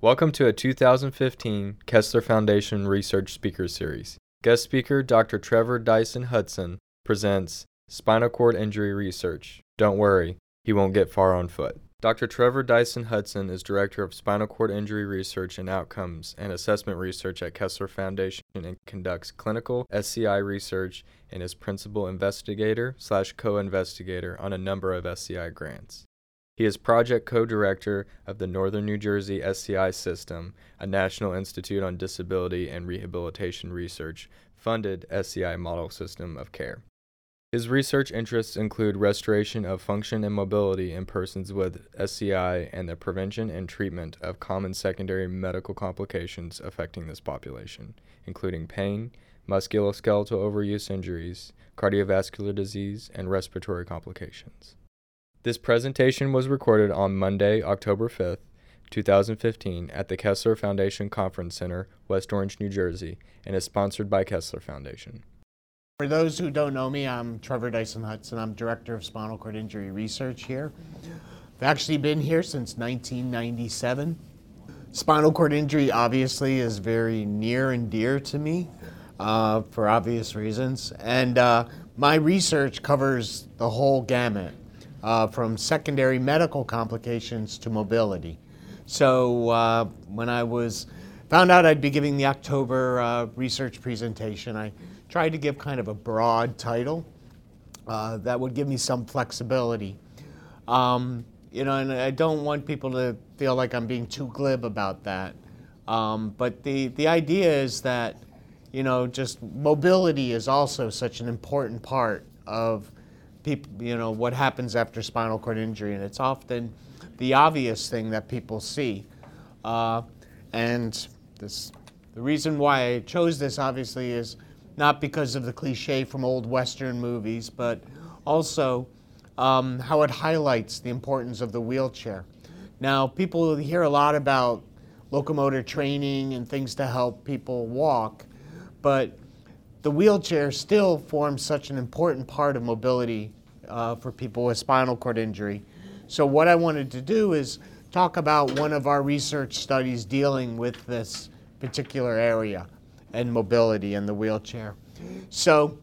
Welcome to a 2015 Kessler Foundation Research Speaker Series. Guest speaker Dr. Trevor Dyson Hudson presents Spinal Cord Injury Research. Don't worry, he won't get far on foot. Dr. Trevor Dyson Hudson is Director of Spinal Cord Injury Research and Outcomes and Assessment Research at Kessler Foundation and conducts clinical SCI research and is principal investigator slash co-investigator on a number of SCI grants. He is project co director of the Northern New Jersey SCI System, a National Institute on Disability and Rehabilitation Research funded SCI model system of care. His research interests include restoration of function and mobility in persons with SCI and the prevention and treatment of common secondary medical complications affecting this population, including pain, musculoskeletal overuse injuries, cardiovascular disease, and respiratory complications. This presentation was recorded on Monday, October 5th, 2015, at the Kessler Foundation Conference Center, West Orange, New Jersey, and is sponsored by Kessler Foundation. For those who don't know me, I'm Trevor Dyson Hudson. I'm Director of Spinal Cord Injury Research here. I've actually been here since 1997. Spinal cord injury obviously is very near and dear to me uh, for obvious reasons. And uh, my research covers the whole gamut uh, from secondary medical complications to mobility. So uh, when I was found out I'd be giving the October uh, research presentation, I tried to give kind of a broad title uh, that would give me some flexibility. Um, you know, and I don't want people to feel like I'm being too glib about that. Um, but the, the idea is that, you know, just mobility is also such an important part of people, you know, what happens after spinal cord injury, and it's often the obvious thing that people see. Uh, and this, the reason why I chose this, obviously, is not because of the cliche from old Western movies, but also um, how it highlights the importance of the wheelchair. Now, people hear a lot about locomotor training and things to help people walk, but the wheelchair still forms such an important part of mobility uh, for people with spinal cord injury. So what I wanted to do is talk about one of our research studies dealing with this particular area and mobility in the wheelchair. So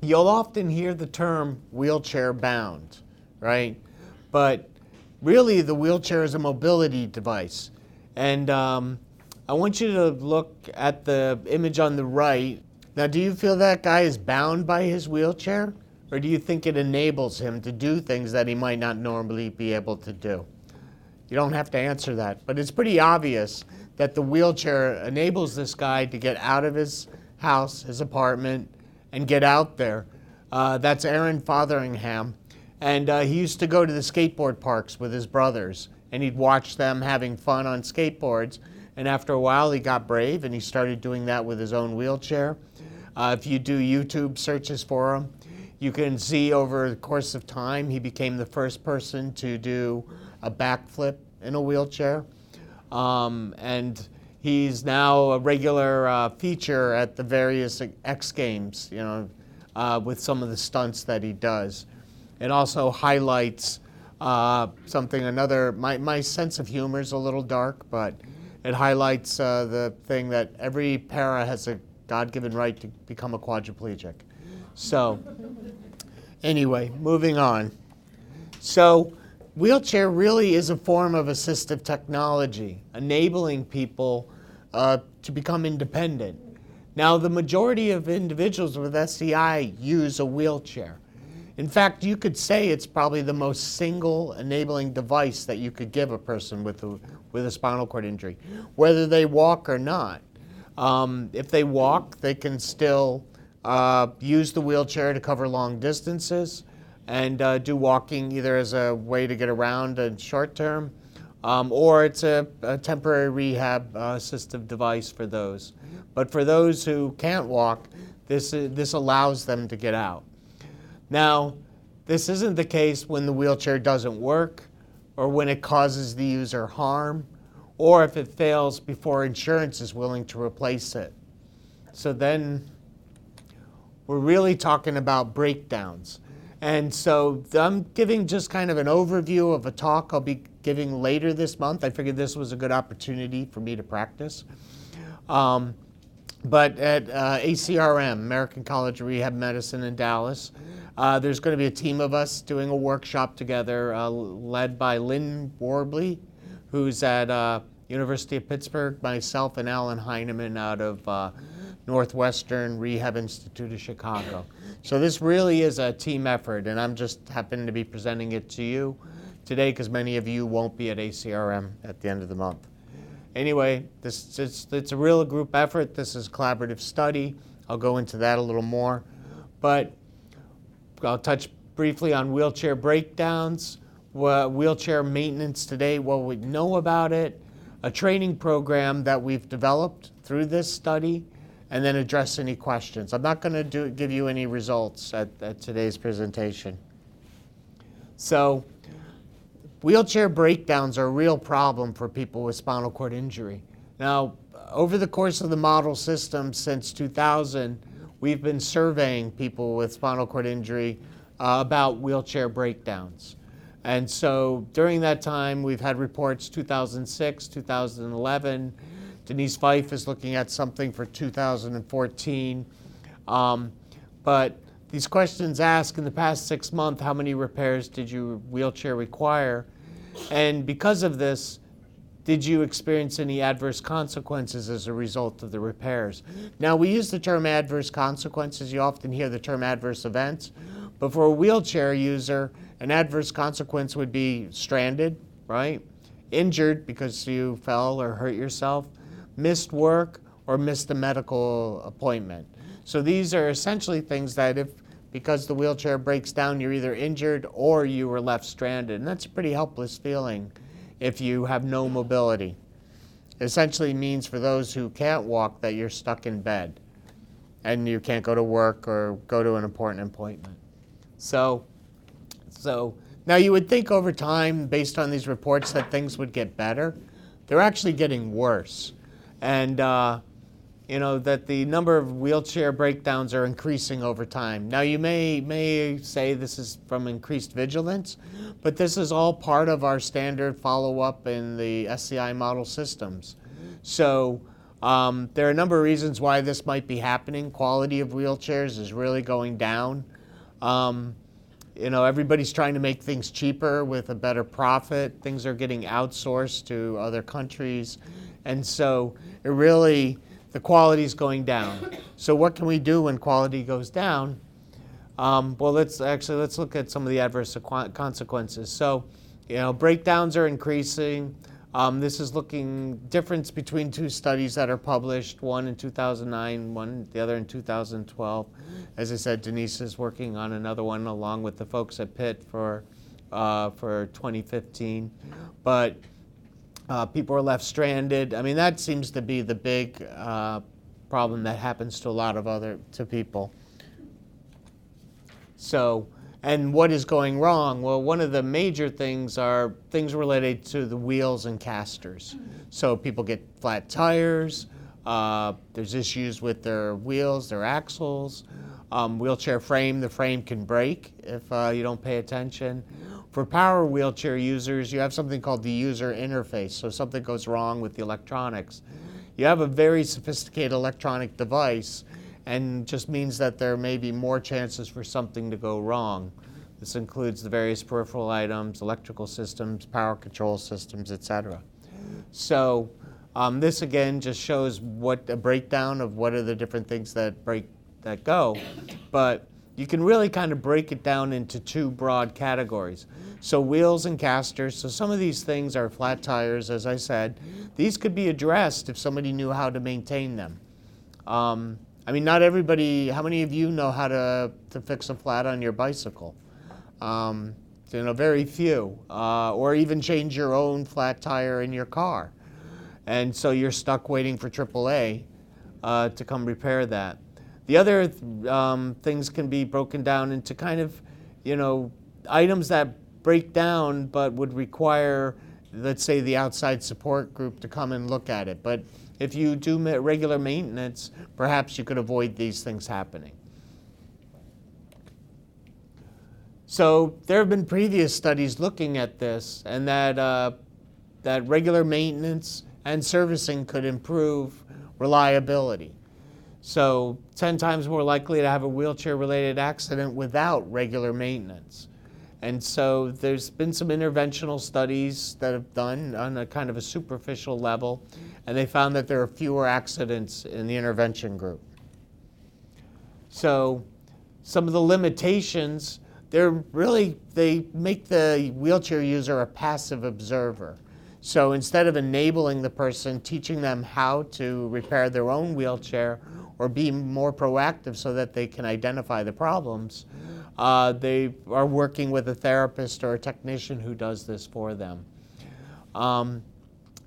you'll often hear the term wheelchair bound, right? But really the wheelchair is a mobility device. And um, I want you to look at the image on the right. Now, do you feel that guy is bound by his wheelchair? Or do you think it enables him to do things that he might not normally be able to do? You don't have to answer that, but it's pretty obvious that the wheelchair enables this guy to get out of his house, his apartment, and get out there. Uh, that's Aaron Fotheringham. And uh, he used to go to the skateboard parks with his brothers, and he'd watch them having fun on skateboards. And after a while, he got brave and he started doing that with his own wheelchair. Uh, if you do YouTube searches for him, you can see over the course of time, he became the first person to do a backflip in a wheelchair. Um, and he's now a regular uh, feature at the various X Games, you know, uh, with some of the stunts that he does. It also highlights uh, something, another, my, my sense of humor is a little dark, but it highlights uh, the thing that every para has a God given right to become a quadriplegic. So, anyway, moving on. So, wheelchair really is a form of assistive technology, enabling people uh, to become independent. Now, the majority of individuals with SCI use a wheelchair. In fact, you could say it's probably the most single enabling device that you could give a person with a, with a spinal cord injury, whether they walk or not. Um, if they walk, they can still uh, use the wheelchair to cover long distances and uh, do walking either as a way to get around in short term um, or it's a, a temporary rehab uh, assistive device for those. But for those who can't walk, this, uh, this allows them to get out. Now, this isn't the case when the wheelchair doesn't work or when it causes the user harm or if it fails before insurance is willing to replace it. So then we're really talking about breakdowns. And so I'm giving just kind of an overview of a talk I'll be giving later this month. I figured this was a good opportunity for me to practice. Um, but at uh, ACRM, American College of Rehab Medicine in Dallas, uh, there's going to be a team of us doing a workshop together, uh, led by Lynn Worobey, who's at uh, University of Pittsburgh, myself and Allen Heinemann out of uh, Northwestern Rehab Institute of Chicago. So this really is a team effort, and I'm just happening to be presenting it to you today because many of you won't be at ACRM at the end of the month. Anyway, this it's, it's a real group effort. This is collaborative study. I'll go into that a little more, but I'll touch briefly on wheelchair breakdowns, wheelchair maintenance today, what we know about it, a training program that we've developed through this study, and then address any questions. I'm not going to give you any results at, at today's presentation. So, wheelchair breakdowns are a real problem for people with spinal cord injury. Now, over the course of the model system since 2000, we've been surveying people with spinal cord injury uh, about wheelchair breakdowns. And so during that time, we've had reports 2006, 2011. Denise Fyffe is looking at something for 2014. Um, but these questions ask in the past six months, how many repairs did your wheelchair require? And because of this, did you experience any adverse consequences as a result of the repairs? Now, we use the term adverse consequences. You often hear the term adverse events. But for a wheelchair user, an adverse consequence would be stranded, right? Injured because you fell or hurt yourself, missed work, or missed a medical appointment. So these are essentially things that if because the wheelchair breaks down, you're either injured or you were left stranded. And that's a pretty helpless feeling if you have no mobility. It essentially means for those who can't walk that you're stuck in bed and you can't go to work or go to an important appointment. So, so now you would think over time, based on these reports, that things would get better. They're actually getting worse. And uh, you know, that the number of wheelchair breakdowns are increasing over time. Now, you may, may say this is from increased vigilance, but this is all part of our standard follow up in the SCI model systems. So, um, there are a number of reasons why this might be happening. Quality of wheelchairs is really going down. Um, you know, everybody's trying to make things cheaper with a better profit. Things are getting outsourced to other countries. And so it really, the quality is going down. So what can we do when quality goes down? Um, well, let's actually let's look at some of the adverse consequences. So, you know, breakdowns are increasing. Um, this is looking difference between two studies that are published, one in 2009, one the other in 2012. As I said, Denise is working on another one along with the folks at Pitt for uh, for 2015. But uh, people are left stranded. I mean, that seems to be the big uh, problem that happens to a lot of other to people. So, and what is going wrong? Well, one of the major things are things related to the wheels and casters. So people get flat tires. Uh, there's issues with their wheels, their axles. Um, wheelchair frame, the frame can break if uh, you don't pay attention. For power wheelchair users, you have something called the user interface. So something goes wrong with the electronics. You have a very sophisticated electronic device and just means that there may be more chances for something to go wrong. This includes the various peripheral items, electrical systems, power control systems, etc. So um, this again just shows what a breakdown of what are the different things that break that go. But you can really kind of break it down into two broad categories. So wheels and casters. So some of these things are flat tires, as I said. These could be addressed if somebody knew how to maintain them. Um, I mean, not everybody, how many of you know how to, to fix a flat on your bicycle? Um, you know, very few. Uh, or even change your own flat tire in your car. And so you're stuck waiting for AAA uh, to come repair that. The other um, things can be broken down into kind of, you know, items that break down but would require, let's say, the outside support group to come and look at it. But if you do regular maintenance, perhaps you could avoid these things happening. So there have been previous studies looking at this, and that uh, that regular maintenance and servicing could improve reliability. So 10 times more likely to have a wheelchair-related accident without regular maintenance. And so there's been some interventional studies that have done on a kind of a superficial level, and they found that there are fewer accidents in the intervention group. So some of the limitations, they're really, they make the wheelchair user a passive observer. So instead of enabling the person, teaching them how to repair their own wheelchair or be more proactive so that they can identify the problems, uh, they are working with a therapist or a technician who does this for them. Um,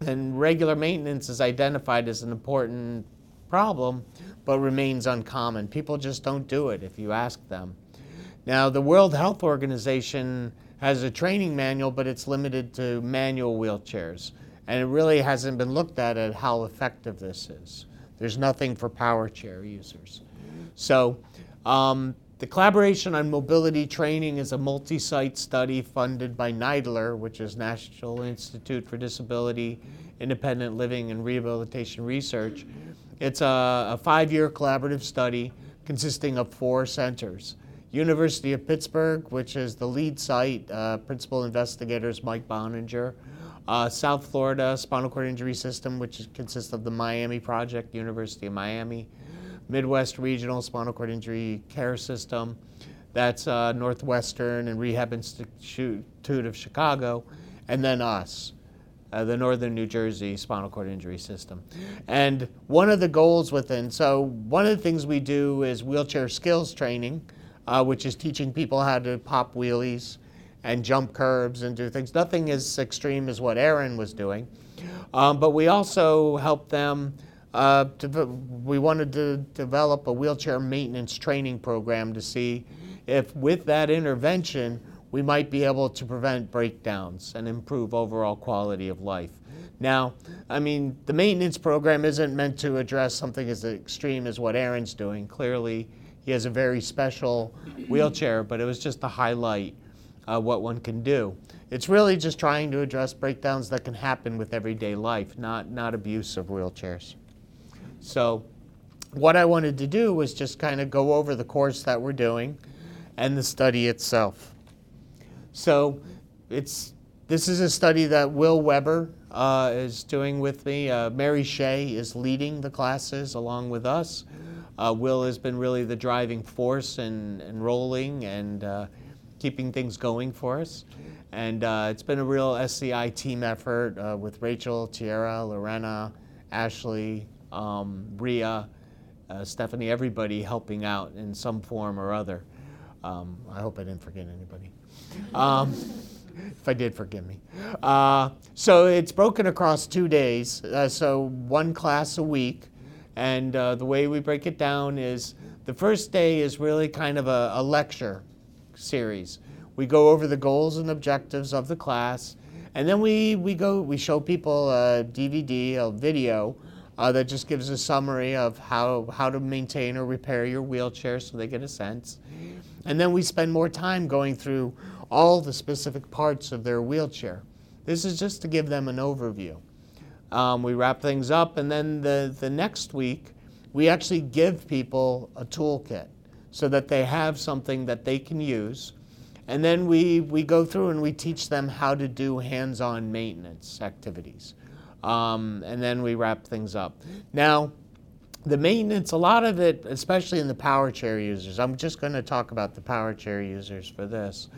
and regular maintenance is identified as an important problem, but remains uncommon. People just don't do it if you ask them. Now, the World Health Organization has a training manual, but it's limited to manual wheelchairs. And it really hasn't been looked at at how effective this is. There's nothing for power chair users. So, um, the collaboration on mobility training is a multi-site study funded by NIDILRR, which is National Institute for Disability, Independent Living and Rehabilitation Research. It's a, a five-year collaborative study consisting of four centers. University of Pittsburgh, which is the lead site, uh, principal investigators Mike Boninger. Uh, South Florida Spinal Cord Injury System, which consists of the Miami Project, University of Miami. Midwest Regional Spinal Cord Injury Care System. That's uh, Northwestern and Rehab Institute of Chicago. And then us, uh, the Northern New Jersey Spinal Cord Injury System. And one of the goals within, so one of the things we do is wheelchair skills training, uh, which is teaching people how to pop wheelies and jump curbs and do things. Nothing as extreme as what Aaron was doing. Um, but we also help them uh, we wanted to develop a wheelchair maintenance training program to see if with that intervention we might be able to prevent breakdowns and improve overall quality of life. Now, I mean, the maintenance program isn't meant to address something as extreme as what Aaron's doing. Clearly, he has a very special wheelchair, but it was just to highlight uh, what one can do. It's really just trying to address breakdowns that can happen with everyday life, not, not abuse of wheelchairs. So what I wanted to do was just kind of go over the course that we're doing and the study itself. So it's this is a study that Will Weber uh, is doing with me. Uh, Mary Shea is leading the classes along with us. Uh, Will has been really the driving force in enrolling and uh, keeping things going for us. And uh, it's been a real SCI team effort uh, with Rachel, Tierra, Lorena, Ashley, um, Ria, uh, Stephanie, everybody helping out in some form or other. Um, I hope I didn't forget anybody. Um, if I did, forgive me. Uh, so it's broken across two days, uh, so one class a week. And uh, the way we break it down is the first day is really kind of a, a lecture series. We go over the goals and objectives of the class, and then we, we go we show people a DVD, a video uh, that just gives a summary of how, how to maintain or repair your wheelchair so they get a sense. And then we spend more time going through all the specific parts of their wheelchair. This is just to give them an overview. Um, we wrap things up, and then the, the next week, we actually give people a toolkit so that they have something that they can use. And then we, we go through and we teach them how to do hands on maintenance activities. Um, and then we wrap things up. Now, the maintenance, a lot of it, especially in the power chair users, I'm just going to talk about the power chair users for this.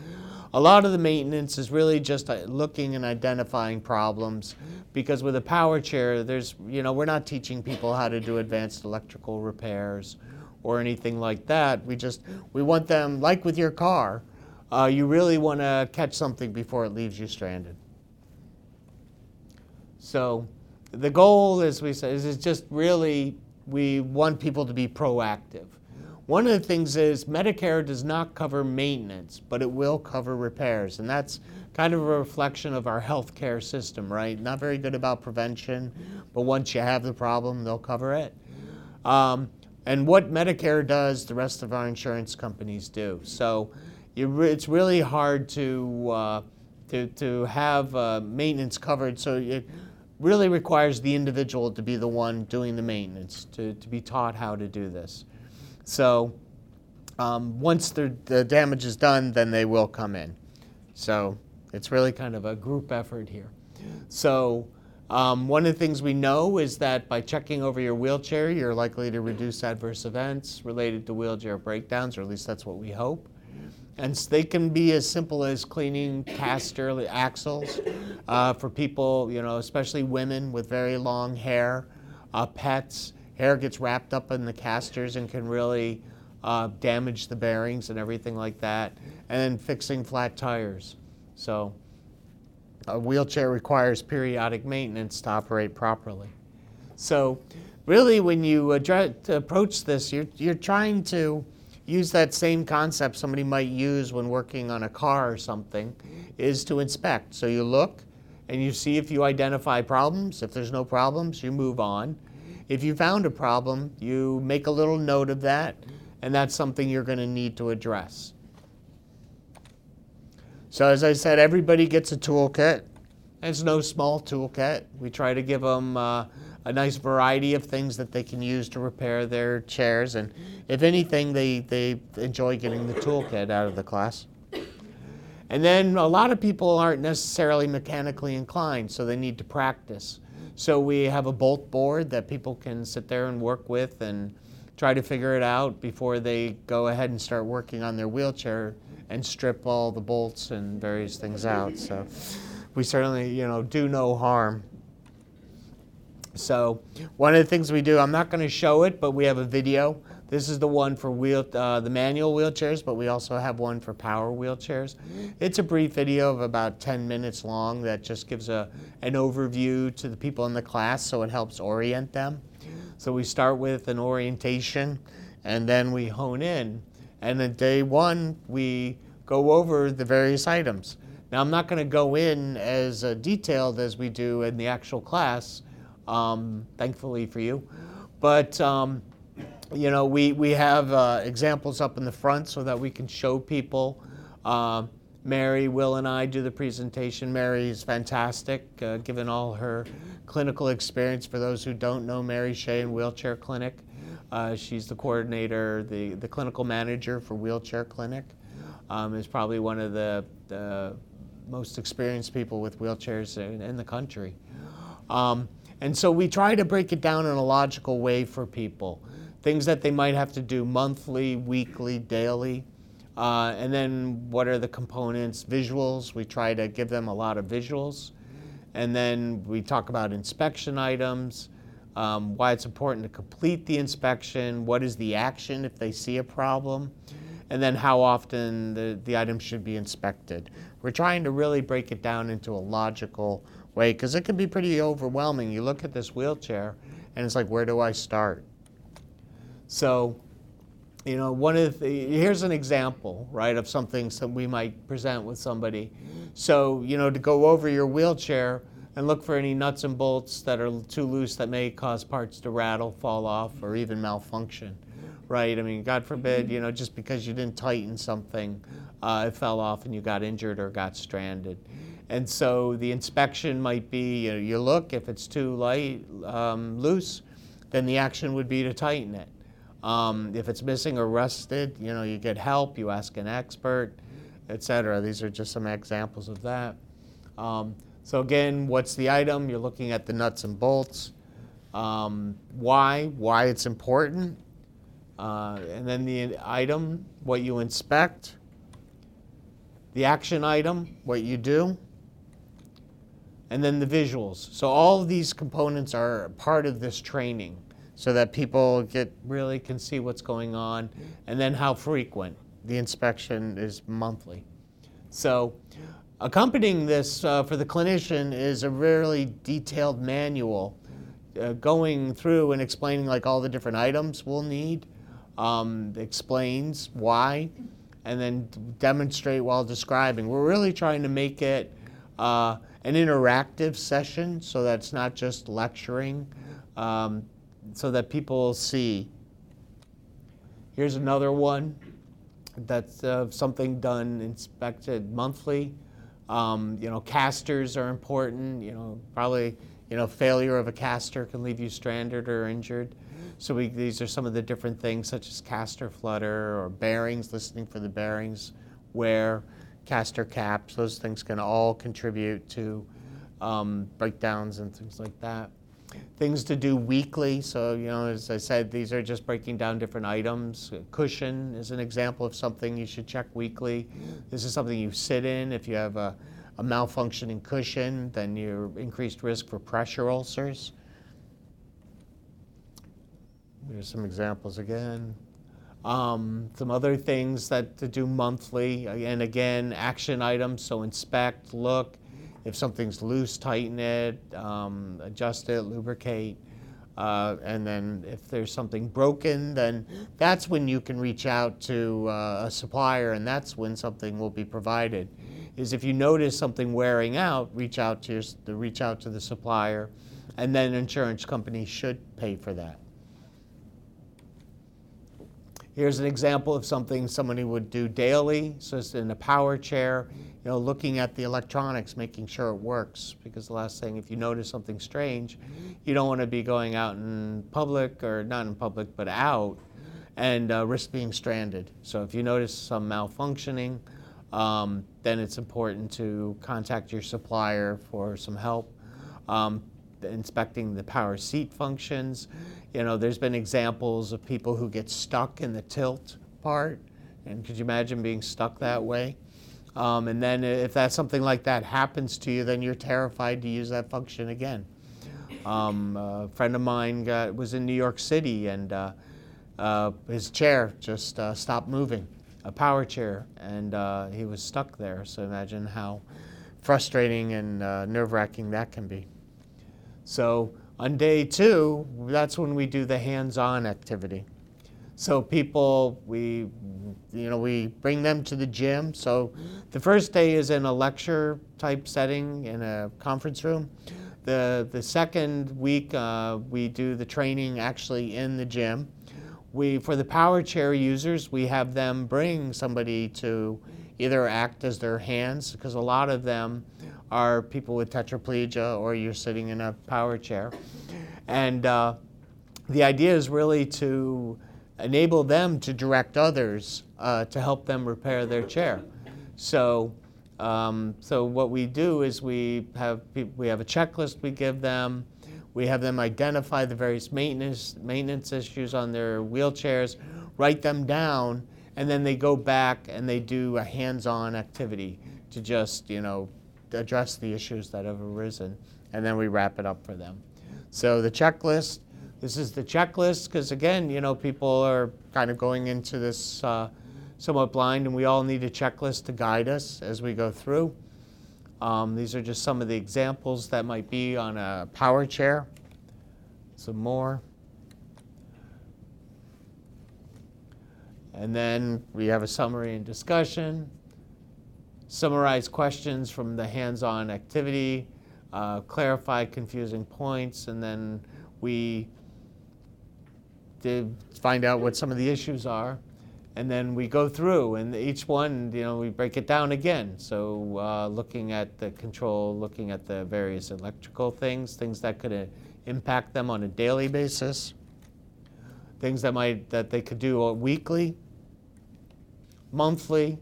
A lot of the maintenance is really just uh, looking and identifying problems because with a power chair, there's, you know, we're not teaching people how to do advanced electrical repairs or anything like that. We just, we want them, like with your car, uh, you really want to catch something before it leaves you stranded. So the goal, as we say, is just really we want people to be proactive. One of the things is Medicare does not cover maintenance, but it will cover repairs. And that's kind of a reflection of our healthcare system, right? Not very good about prevention, but once you have the problem, they'll cover it. Um, and what Medicare does, the rest of our insurance companies do. So re- it's really hard to, uh, to, to have uh, maintenance covered. So it really requires the individual to be the one doing the maintenance, to, to be taught how to do this. So um, once the, the damage is done, then they will come in. So it's really kind of a group effort here. So um, one of the things we know is that by checking over your wheelchair, you're likely to reduce adverse events related to wheelchair breakdowns, or at least that's what we hope. And they can be as simple as cleaning caster axles uh, for people, you know, especially women with very long hair, uh, pets. Hair gets wrapped up in the casters and can really uh, damage the bearings and everything like that. And then fixing flat tires. So a wheelchair requires periodic maintenance to operate properly. So really when you address, approach this, you're, you're trying to use that same concept somebody might use when working on a car or something, is to inspect. So you look and you see if you identify problems. If there's no problems, you move on. If you found a problem, you make a little note of that, and that's something you're going to need to address. So as I said, everybody gets a toolkit. It's no small toolkit. We try to give them uh, a nice variety of things that they can use to repair their chairs. And if anything, they, they enjoy getting the toolkit out of the class. And then a lot of people aren't necessarily mechanically inclined, so they need to practice. So we have a bolt board that people can sit there and work with and try to figure it out before they go ahead and start working on their wheelchair and strip all the bolts and various things out. So we certainly, you know, do no harm. So one of the things we do, I'm not going to show it, but we have a video. This is the one for wheel, uh, the manual wheelchairs, but we also have one for power wheelchairs. It's a brief video of about 10 minutes long that just gives a, an overview to the people in the class so it helps orient them. So we start with an orientation and then we hone in. And then day one, we go over the various items. Now, I'm not going to go in as uh, detailed as we do in the actual class, um, thankfully for you. But, um, you know, we, we have uh, examples up in the front so that we can show people. Uh, Mary, Will, and I do the presentation. Mary is fantastic, uh, given all her clinical experience. For those who don't know Mary Shea and Wheelchair Clinic, uh, she's the coordinator, the, the clinical manager for Wheelchair Clinic. Um, is probably one of the, the most experienced people with wheelchairs in, in the country. Um, and so we try to break it down in a logical way for people. Things that they might have to do monthly, weekly, daily. Uh, and then what are the components? Visuals, we try to give them a lot of visuals. And then we talk about inspection items, um, why it's important to complete the inspection, what is the action if they see a problem, and then how often the, the items should be inspected. We're trying to really break it down into a logical way because it can be pretty overwhelming. You look at this wheelchair and it's like, where do I start? So, you know, one of the, here's an example, right, of something that we might present with somebody. So, you know, to go over your wheelchair and look for any nuts and bolts that are too loose that may cause parts to rattle, fall off, or even malfunction, right? I mean, God forbid, you know, just because you didn't tighten something, uh, it fell off and you got injured or got stranded. And so the inspection might be, you, know, you look, if it's too light, um, loose, then the action would be to tighten it. Um, if it's missing or rusted, you know, you get help, you ask an expert, etc. These are just some examples of that. Um, so again, what's the item? You're looking at the nuts and bolts. Um, why? Why it's important. Uh, and then the item, what you inspect. The action item, what you do and then the visuals. So all of these components are part of this training so that people get really can see what's going on and then how frequent. The inspection is monthly. So accompanying this uh, for the clinician is a really detailed manual uh, going through and explaining like all the different items we'll need, um, explains why, and then demonstrate while describing. We're really trying to make it uh, an interactive session so that it's not just lecturing, um, so that people see. Here's another one. That's uh, something done, inspected monthly. Um, you know, casters are important. You know, probably, you know, failure of a caster can leave you stranded or injured. So we, these are some of the different things such as caster flutter or bearings, listening for the bearings, wear, caster caps. Those things can all contribute to um, breakdowns and things like that. Things to do weekly. So, you know, as I said, these are just breaking down different items. A cushion is an example of something you should check weekly. This is something you sit in. If you have a, a malfunctioning cushion, then you're increased risk for pressure ulcers. Here's some examples again. Um, some other things that to do monthly, and again, action items. So inspect, look, if something's loose, tighten it, um, adjust it, lubricate. Uh, and then if there's something broken, then that's when you can reach out to uh, a supplier, and that's when something will be provided. Is if you notice something wearing out, reach out to your, reach out to the supplier, and then insurance companies should pay for that. Here's an example of something somebody would do daily. So it's in a power chair, you know, looking at the electronics, making sure it works. Because the last thing, if you notice something strange, you don't want to be going out in public, or not in public, but out, and uh, risk being stranded. So if you notice some malfunctioning, um, then it's important to contact your supplier for some help. Um, inspecting the power seat functions. You know, there's been examples of people who get stuck in the tilt part. And could you imagine being stuck that way? Um, and then if that something like that happens to you, then you're terrified to use that function again. Um, a friend of mine got, was in New York City and uh, uh, his chair just uh, stopped moving, a power chair, and uh, he was stuck there. So imagine how frustrating and uh, nerve wracking that can be. So on day two, that's when we do the hands-on activity. So people, we, you know, we bring them to the gym. So the first day is in a lecture type setting in a conference room. The, the second week, uh, we do the training actually in the gym. We, for the power chair users, we have them bring somebody to either act as their hands, because a lot of them are people with tetraplegia or you're sitting in a power chair. And uh, the idea is really to enable them to direct others uh, to help them repair their chair. So, um, so what we do is we have we have a checklist we give them. We have them identify the various maintenance maintenance issues on their wheelchairs, write them down, and then they go back and they do a hands-on activity to just you know address the issues that have arisen, and then we wrap it up for them. So the checklist, this is the checklist because again, you know, people are kind of going into this uh, somewhat blind, and we all need a checklist to guide us as we go through. Um, these are just some of the examples that might be on a power chair. Some more. And then we have a summary and discussion summarize questions from the hands-on activity, uh, clarify confusing points, and then we did find out what some of the issues are. And then we go through, and each one, you know, we break it down again. So uh, looking at the control, looking at the various electrical things, things that could uh, impact them on a daily basis, things that might that they could do weekly, monthly,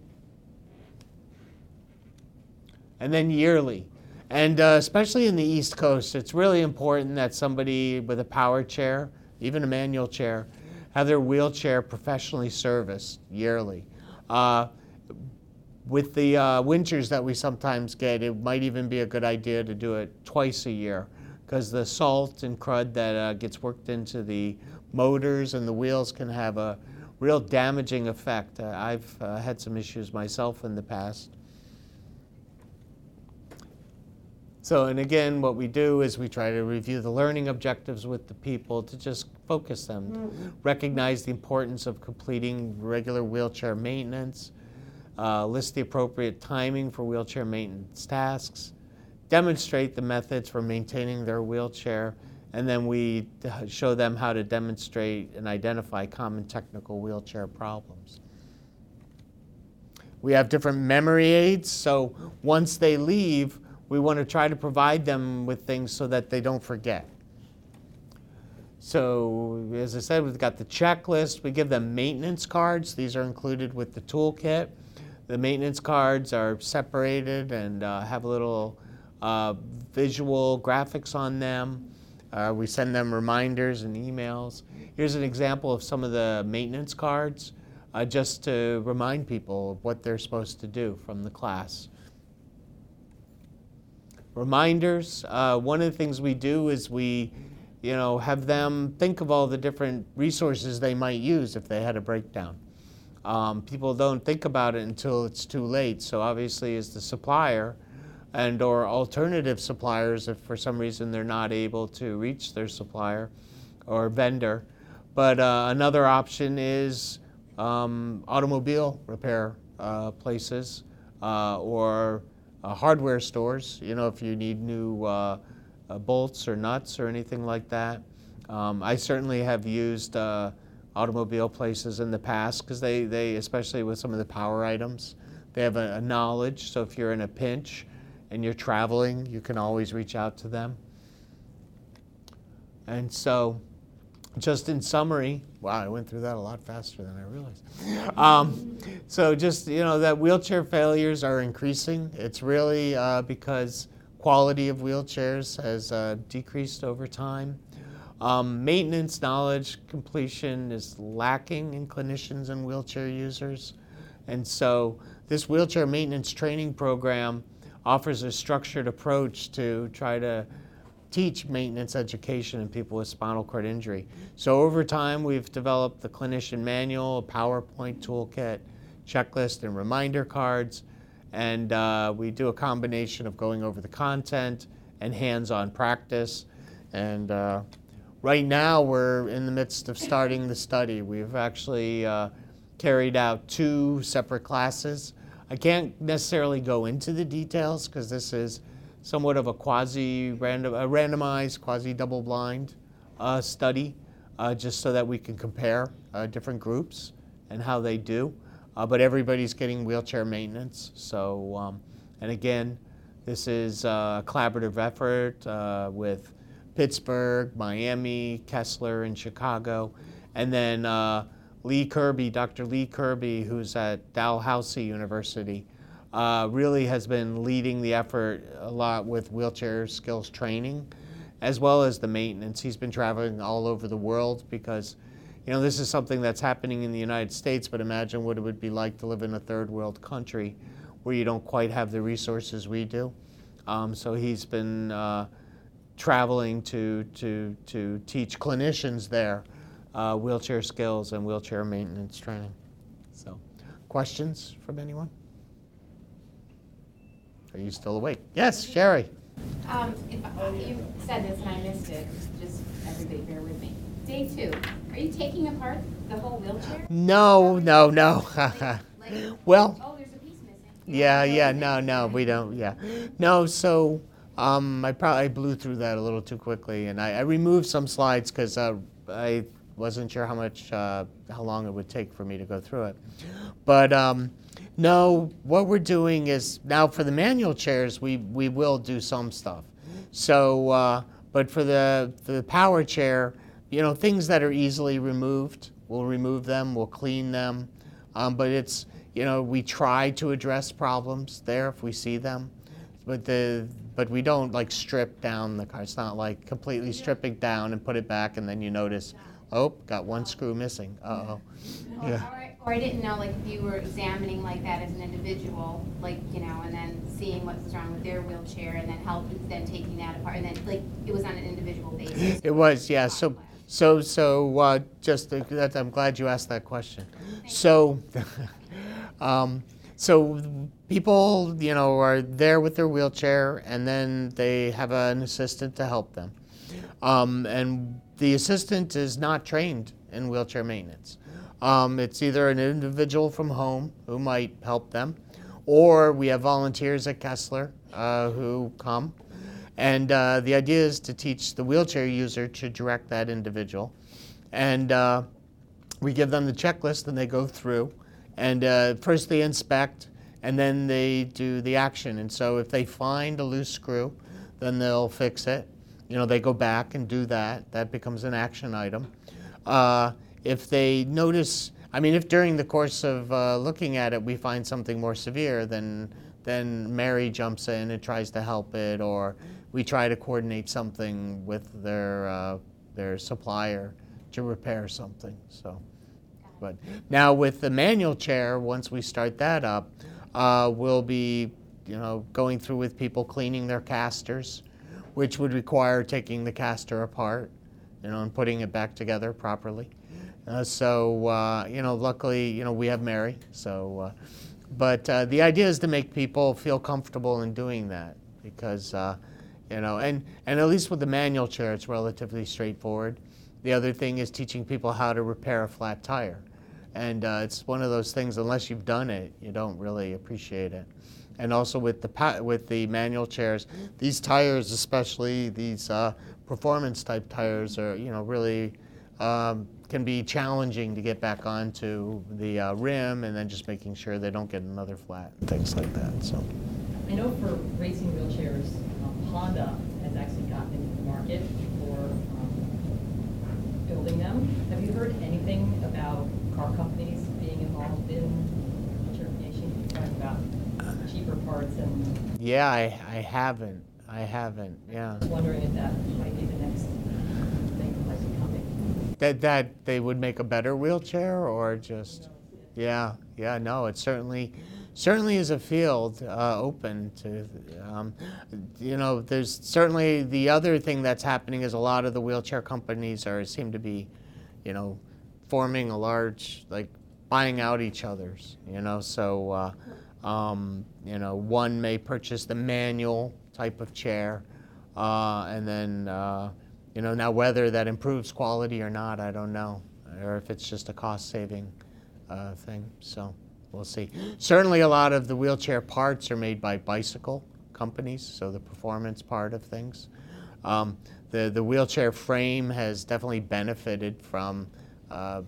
and then yearly. And uh, especially in the East Coast, it's really important that somebody with a power chair, even a manual chair, have their wheelchair professionally serviced yearly. Uh, with the uh, winters that we sometimes get, it might even be a good idea to do it twice a year because the salt and crud that uh, gets worked into the motors and the wheels can have a real damaging effect. Uh, I've uh, had some issues myself in the past. So, and again, what we do is we try to review the learning objectives with the people to just focus them, mm-hmm. recognize the importance of completing regular wheelchair maintenance, uh, list the appropriate timing for wheelchair maintenance tasks, demonstrate the methods for maintaining their wheelchair, and then we show them how to demonstrate and identify common technical wheelchair problems. We have different memory aids, so once they leave, we want to try to provide them with things so that they don't forget. So, as I said, we've got the checklist. We give them maintenance cards. These are included with the toolkit. The maintenance cards are separated and uh, have a little uh, visual graphics on them. Uh, we send them reminders and emails. Here's an example of some of the maintenance cards, uh, just to remind people of what they're supposed to do from the class. Reminders. Uh, one of the things we do is we you know, have them think of all the different resources they might use if they had a breakdown. Um, people don't think about it until it's too late. So obviously, as the supplier and or alternative suppliers, if for some reason they're not able to reach their supplier or vendor. But uh, another option is um, automobile repair uh, places uh, or uh, hardware stores. You know, if you need new uh, uh, bolts or nuts or anything like that. Um, I certainly have used uh, automobile places in the past because they, they, especially with some of the power items, they have a, a, knowledge. So if you're in a pinch and you're traveling, you can always reach out to them. And so, just in summary, wow, I went through that a lot faster than I realized. Um, so just you know that wheelchair failures are increasing. It's really uh, because quality of wheelchairs has uh, decreased over time. Um, maintenance knowledge completion is lacking in clinicians and wheelchair users. And so this wheelchair maintenance training program offers a structured approach to try to teach maintenance education in people with spinal cord injury. So over time, we've developed the clinician manual, a PowerPoint toolkit, checklist, and reminder cards and uh, we do a combination of going over the content and hands-on practice. And uh, right now we're in the midst of starting the study. We've actually uh, carried out two separate classes. I can't necessarily go into the details because this is somewhat of a quasi random, a randomized, quasi double blind uh, study, uh, just so that we can compare uh, different groups and how they do. Uh, but everybody's getting wheelchair maintenance. So, um, and again, this is a collaborative effort uh, with Pittsburgh, Miami, Kessler, and Chicago. And then uh, Lee Kirby, Dr. Lee Kirby, who's at Dalhousie University, uh, really has been leading the effort a lot with wheelchair skills training as well as the maintenance. He's been traveling all over the world because you know, this is something that's happening in the United States, but imagine what it would be like to live in a third world country where you don't quite have the resources we do. Um, so he's been uh, traveling to, to, to teach clinicians there uh, wheelchair skills and wheelchair maintenance training. So, questions from anyone? Are you still awake? Yes, Sherry. Um, if, uh, you said this and I missed it, just everybody bear with me. Day two, are you taking apart the whole wheelchair? No, no, no. Like, well, oh, there's a piece missing. yeah, yeah, no, no, we don't, yeah. No, so um, I probably blew through that a little too quickly, and I, I removed some slides because uh, I wasn't sure how much, uh, how long it would take for me to go through it. But um, no, what we're doing is now for the manual chairs, we, we will do some stuff. So, uh, but for the, for the power chair, you know, things that are easily removed, we'll remove them, we'll clean them. Um, but it's, you know, we try to address problems there if we see them. But the but we don't like strip down the car. It's not like completely strip it down and put it back and then you notice, oh, got one screw missing. Uh oh. Or, Yeah. Or, or I didn't know, like, if you were examining like that as an individual, like, you know, and then seeing what was wrong with their wheelchair and then help, then taking that apart, and then, like, it was on an individual basis. It was, yeah. So, so, so uh, just to, that, I'm glad you asked that question. So, um, so people, you know, are there with their wheelchair, and then they have an assistant to help them. Um, and the assistant is not trained in wheelchair maintenance. Um, it's either an individual from home who might help them, or we have volunteers at Kessler uh, who come. And uh, the idea is to teach the wheelchair user to direct that individual. And uh, we give them the checklist and they go through. And uh, first they inspect, and then they do the action. And so if they find a loose screw, then they'll fix it. You know, they go back and do that. That becomes an action item. Uh, if they notice, I mean, if during the course of uh, looking at it we find something more severe, then then Mary jumps in and tries to help it, or we try to coordinate something with their uh, their supplier to repair something. So, but now with the manual chair, once we start that up, uh, we'll be you know going through with people cleaning their casters, which would require taking the caster apart, you know, and putting it back together properly. Uh, so uh, you know, luckily, you know, we have Mary. So, uh, but the idea is to make people feel comfortable in doing that because you know, and, and at least with the manual chair, it's relatively straightforward. The other thing is teaching people how to repair a flat tire. And uh, it's one of those things, unless you've done it, you don't really appreciate it. And also with the, with the manual chairs, these tires, especially these uh, performance type tires, are, you know, really um, can be challenging to get back onto the uh, rim and then just making sure they don't get another flat and things like that. So. I know for racing wheelchairs, Honda has actually gotten into the market for um, building them. Have you heard anything about car companies being involved in electrification? Talking about cheaper parts and. Yeah, I, I haven't. I haven't. Yeah. I was wondering if that might be the next thing that might be coming. That that they would make a better wheelchair, or just. Yeah, yeah, no, it certainly certainly is a field uh, open to, um, you know, there's certainly the other thing that's happening is a lot of the wheelchair companies are seem to be, you know, forming a large like buying out each other's, you know, so. Uh, um, you know, one may purchase the manual type of chair, uh, and then, uh, you know, now whether that improves quality or not, I don't know, or if it's just a cost saving uh, thing. So we'll see. Certainly, a lot of the wheelchair parts are made by bicycle companies, so the performance part of things. Um, the, the wheelchair frame has definitely benefited from uh,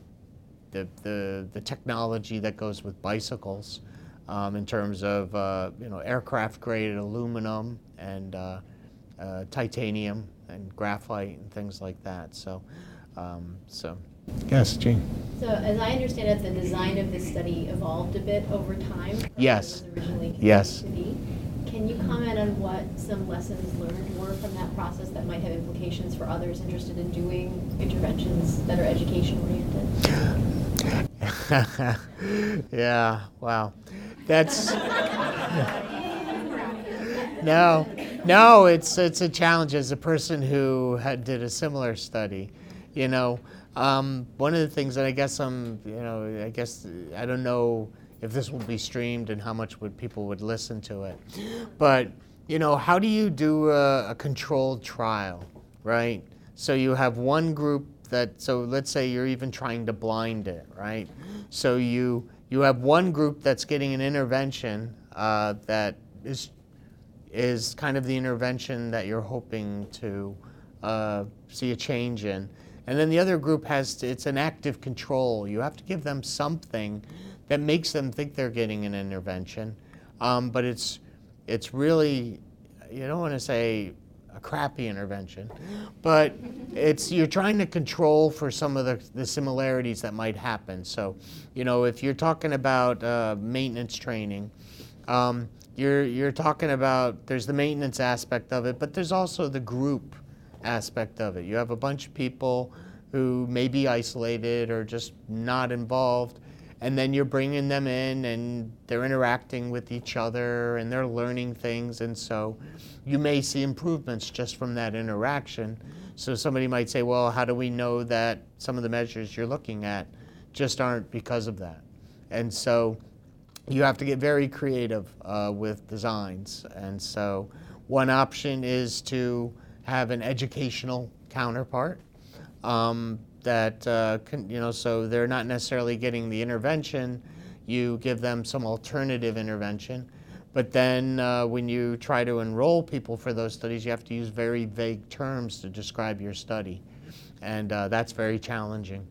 the, the, the technology that goes with bicycles um, in terms of uh, you know aircraft grade aluminum and uh, titanium and graphite and things like that. So, um, so Yes, Jean. So as I understand it, the design of this study evolved a bit over time. Yes. It was originally yes. to be. Can you comment on what some lessons learned were from that process that might have implications for others interested in doing interventions that are education oriented? yeah, wow. That's No. No, it's it's a challenge as a person who had did a similar study. You know, um, one of the things that I guess I'm, you know, I guess I don't know if this will be streamed and how much would people would listen to it, but you know, how do you do a, a controlled trial, right? So you have one group that, so let's say you're even trying to blind it, right? So you you have one group that's getting an intervention uh, that is is kind of the intervention that you're hoping to uh, see a change in. And then the other group has, to, it's an active control. You have to give them something that makes them think they're getting an intervention. Um, but it's, it's really, you don't want to say a crappy intervention, but it's, you're trying to control for some of the, the similarities that might happen. So, you know, if you're talking about uh, maintenance training, um, you're, you're talking about, there's the maintenance aspect of it, but there's also the group aspect of it. You have a bunch of people who may be isolated or just not involved, and then you're bringing them in and they're interacting with each other and they're learning things, and so you may see improvements just from that interaction. So somebody might say, well, how do we know that some of the measures you're looking at just aren't because of that? And so you have to get very creative uh, with designs. And so one option is to have an educational counterpart um, that, uh, can, you know, so they're not necessarily getting the intervention. You give them some alternative intervention. But then uh, when you try to enroll people for those studies, you have to use very vague terms to describe your study. And uh, that's very challenging.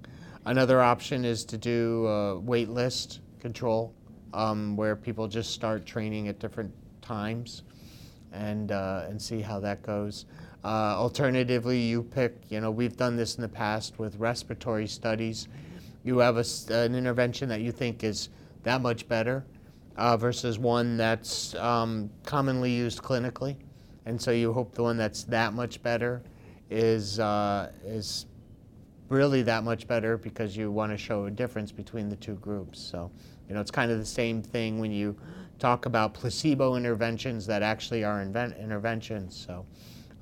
Another option is to do wait list control um, where people just start training at different times and, uh, and see how that goes. Uh, alternatively, you pick, you know, we've done this in the past with respiratory studies. You have a an intervention that you think is that much better uh, versus one that's um, commonly used clinically. And so you hope the one that's that much better is, uh, is really that much better because you want to show a difference between the two groups. So, you know, it's kind of the same thing when you talk about placebo interventions that actually are invent- interventions. So,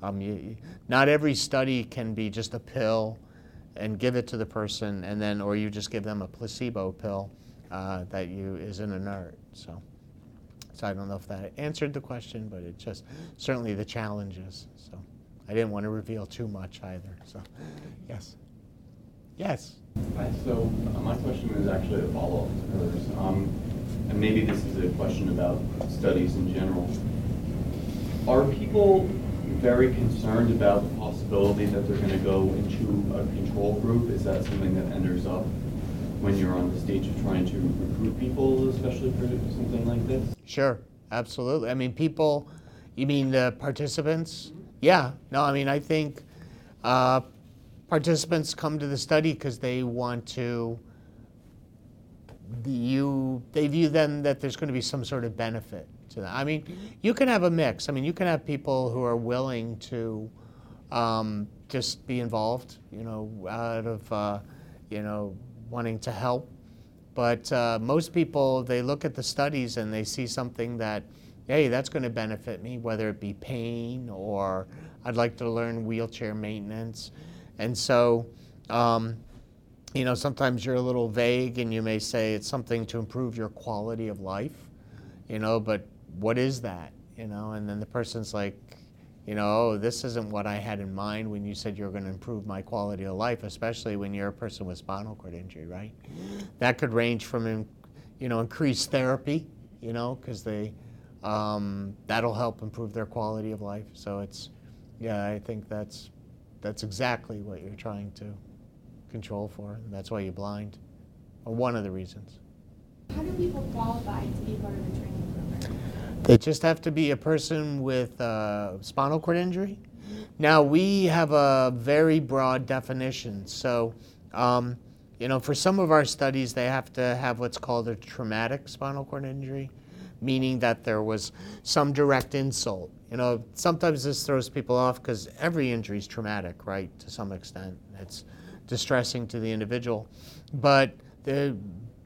um, you, not every study can be just a pill and give it to the person, and then, or you just give them a placebo pill uh, that you is an inert. So, so I don't know if that answered the question, but it just certainly the challenges. So, I didn't want to reveal too much either. So, yes, yes. Hi, so uh, my question is actually a follow-up to hers. Um, and maybe this is a question about studies in general. Are people very concerned about the possibility that they're going to go into a control group? Is that something that enters up when you're on the stage of trying to recruit people, especially for something like this? Sure, absolutely. I mean, people, you mean the participants? Yeah, no, I mean, I think uh, participants come to the study because they want to, you, they view then that there's going to be some sort of benefit to them. I mean, you can have a mix. I mean, you can have people who are willing to um, just be involved, you know, out of, uh, you know, wanting to help. But uh, most people, they look at the studies and they see something that, hey, that's going to benefit me, whether it be pain or I'd like to learn wheelchair maintenance. And so, um, you know, sometimes you're a little vague and you may say it's something to improve your quality of life, you know, but what is that? You know, and then the person's like, you know, oh, this isn't what I had in mind when you said you were going to improve my quality of life, especially when you're a person with spinal cord injury, right? That could range from, you know, increased therapy, you know, because they, um, that'll help improve their quality of life. So it's, yeah, I think that's, that's exactly what you're trying to control for. And that's why you're blind, or one of the reasons. How do people qualify to be part of the training program? They just have to be a person with uh, spinal cord injury. Now, we have a very broad definition. So, um, you know, for some of our studies, they have to have what's called a traumatic spinal cord injury, meaning that there was some direct insult. You know, sometimes this throws people off because every injury is traumatic, right, to some extent. It's distressing to the individual. But the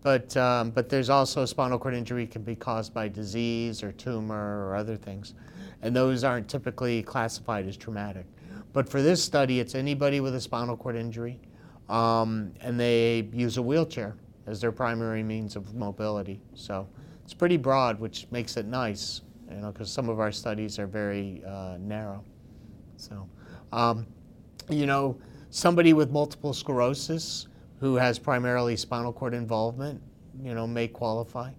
but, um, but there's also spinal cord injury can be caused by disease or tumor or other things. And those aren't typically classified as traumatic. But for this study, it's anybody with a spinal cord injury, um, and they use a wheelchair as their primary means of mobility. So it's pretty broad, which makes it nice, you know, because some of our studies are very uh, narrow. So, um, you know, somebody with multiple sclerosis, who has primarily spinal cord involvement, you know, may qualify.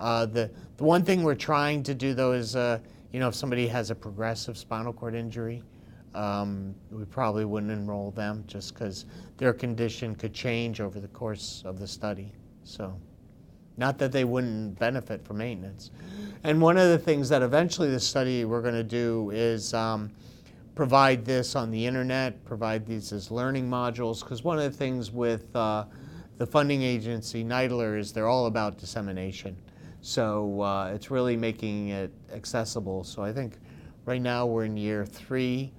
Uh, the, the one thing we're trying to do though is, uh, you know, if somebody has a progressive spinal cord injury, um, we probably wouldn't enroll them just because their condition could change over the course of the study. So, not that they wouldn't benefit from maintenance. And one of the things that eventually the study we're going to do is um, provide this on the internet, provide these as learning modules, because one of the things with uh, the funding agency, NIDILRR, is they're all about dissemination. So uh, it's really making it accessible. So I think right now we're in year three.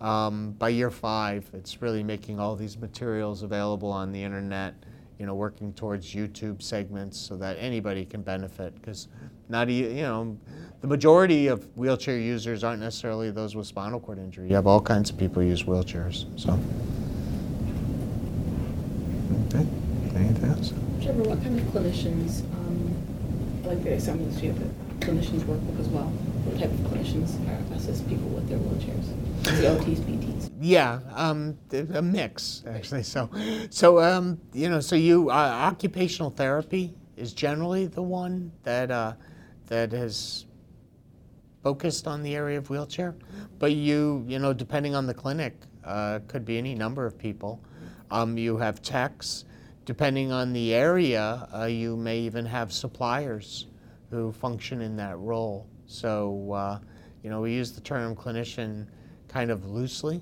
Um, by year five, it's really making all these materials available on the internet, you know, working towards YouTube segments so that anybody can benefit. Because not, e- you know, the majority of wheelchair users aren't necessarily those with spinal cord injury. You have all kinds of people who use wheelchairs. So. Okay. Anything else? Trevor, what kind of clinicians, um, I like the assumptions you have the clinicians work with as well? What type of clinicians assist people with their wheelchairs? The OTs, PTs? Yeah, um, a mix actually. So, so um, you know, so you uh, occupational therapy is generally the one that uh, that has focused on the area of wheelchair, but you you know, depending on the clinic, uh, could be any number of people. Um, you have techs, depending on the area, uh, you may even have suppliers who function in that role. So, uh, you know, we use the term clinician kind of loosely,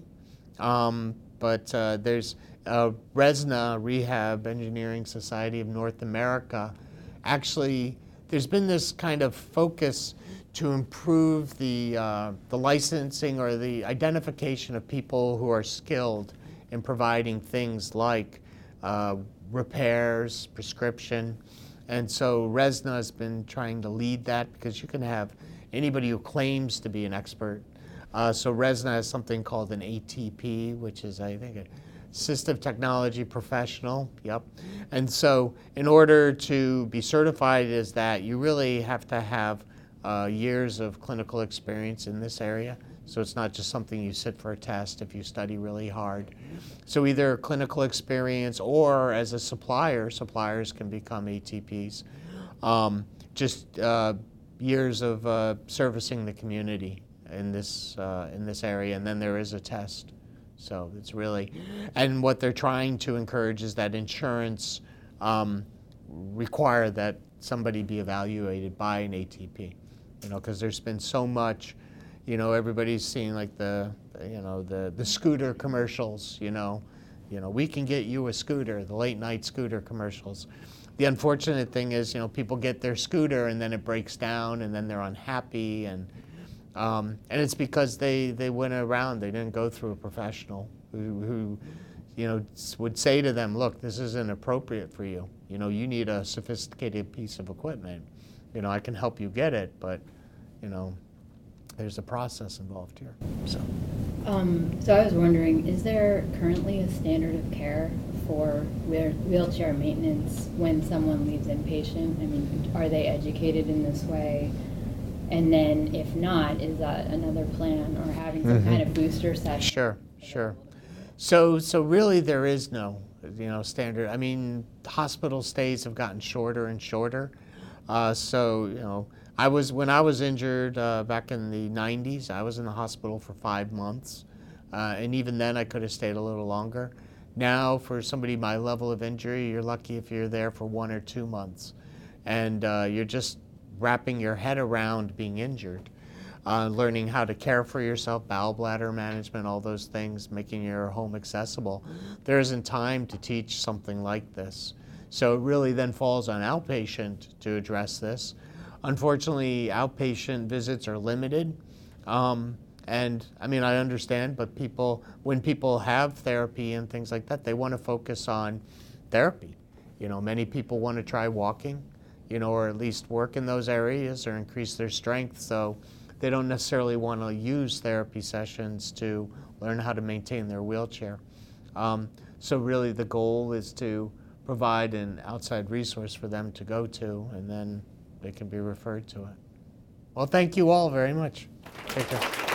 um, but uh, there's uh, RESNA, Rehab Engineering Society of North America. Actually, there's been this kind of focus to improve the, uh, the licensing or the identification of people who are skilled in providing things like uh, repairs, prescription. And so Resna has been trying to lead that because you can have anybody who claims to be an expert. Uh, so Resna has something called an ATP, which is, I think, a assistive technology professional. Yep. And so, in order to be certified as that, you really have to have uh, years of clinical experience in this area. So it's not just something you sit for a test if you study really hard. So either clinical experience or as a supplier, suppliers can become ATPs. Um, just uh, years of uh, servicing the community in this uh, in this area, and then there is a test. So it's really, and what they're trying to encourage is that insurance um, require that somebody be evaluated by an ATP. You know, because there's been so much you know, everybody's seeing like the, you know, the, the scooter commercials, you know. You know, we can get you a scooter, the late night scooter commercials. The unfortunate thing is, you know, people get their scooter and then it breaks down and then they're unhappy and um, and it's because they, they went around, they didn't go through a professional who, who, you know, would say to them, look, this isn't appropriate for you. You know, you need a sophisticated piece of equipment. You know, I can help you get it, but, you know, there's a process involved here. So, Um, so I was wondering, is there currently a standard of care for wheel- wheelchair maintenance when someone leaves inpatient? I mean, are they educated in this way? And then if not, is that another plan or having some kind of booster session? sure, sure. So, so really, there is no, you know, standard. I mean, hospital stays have gotten shorter and shorter. Uh, so, you know, I was when I was injured uh, back in the 90s. I was in the hospital for five months, uh, and even then, I could have stayed a little longer. Now, for somebody my level of injury, you're lucky if you're there for one or two months, and uh, you're just wrapping your head around being injured, uh, learning how to care for yourself, bowel bladder management, all those things, making your home accessible. There isn't time to teach something like this. So it really then falls on outpatient to address this. Unfortunately, outpatient visits are limited. Um, and I mean, I understand, but people, when people have therapy and things like that, they want to focus on therapy. You know, many people want to try walking, you know, or at least work in those areas or increase their strength. So they don't necessarily want to use therapy sessions to learn how to maintain their wheelchair. Um, so really, the goal is to provide an outside resource for them to go to, and then they can be referred to it. Well, thank you all very much. Take care.